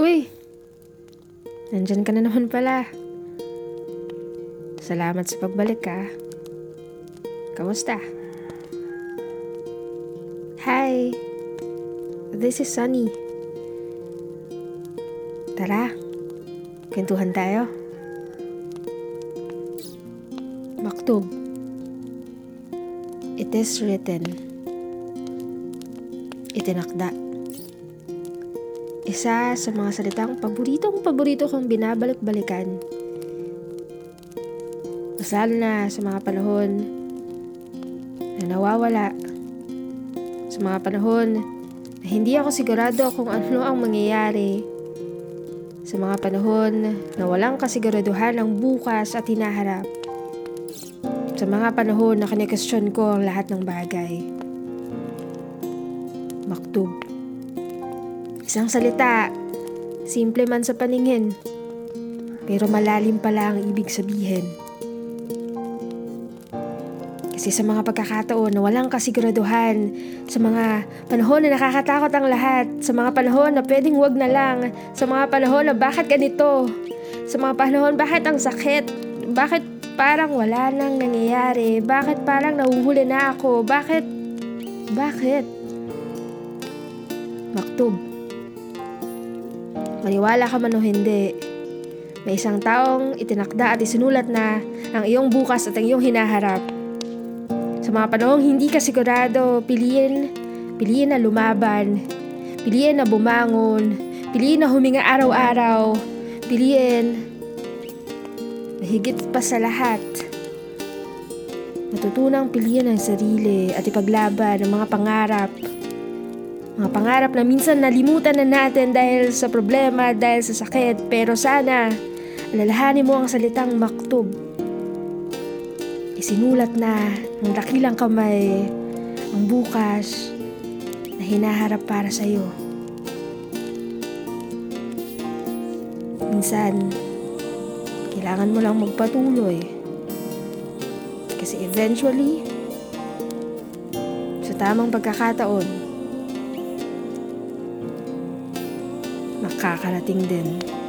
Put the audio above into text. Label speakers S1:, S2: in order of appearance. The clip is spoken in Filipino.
S1: Uy! Nandyan ka na naman pala. Salamat sa pagbalik ka. Kamusta? Hi! This is Sunny. Tara, kwentuhan tayo. Maktub. It is written. Itinakda. Isa sa mga salitang paboritong paborito kong binabalik-balikan. Mas lalo na sa mga panahon na nawawala. Sa mga panahon na hindi ako sigurado kung ano ang mangyayari. Sa mga panahon na walang kasiguraduhan ng bukas at hinaharap. Sa mga panahon na kinikestyon ko ang lahat ng bagay. Maktub. Isang salita, simple man sa paningin, pero malalim pala ang ibig sabihin. Kasi sa mga pagkakataon na walang kasiguraduhan, sa mga panahon na nakakatakot ang lahat, sa mga panahon na pwedeng wag na lang, sa mga panahon na bakit ganito, sa mga panahon bakit ang sakit, bakit parang wala nang nangyayari, bakit parang nahuhuli na ako, bakit, bakit? Maktub. Maniwala ka man o hindi, may isang taong itinakda at isinulat na ang iyong bukas at ang iyong hinaharap. Sa mga panahong hindi ka sigurado, piliin, piliin na lumaban, piliin na bumangon, piliin na huminga araw-araw, piliin na higit pa sa lahat, matutunang piliin ang sarili at ipaglaban ang mga pangarap mga pangarap na minsan nalimutan na natin dahil sa problema, dahil sa sakit. Pero sana, alalahanin mo ang salitang maktub. Isinulat na ng dakilang kamay ang bukas na hinaharap para sa iyo. Minsan, kailangan mo lang magpatuloy. Kasi eventually, sa tamang pagkakataon, makakarating din.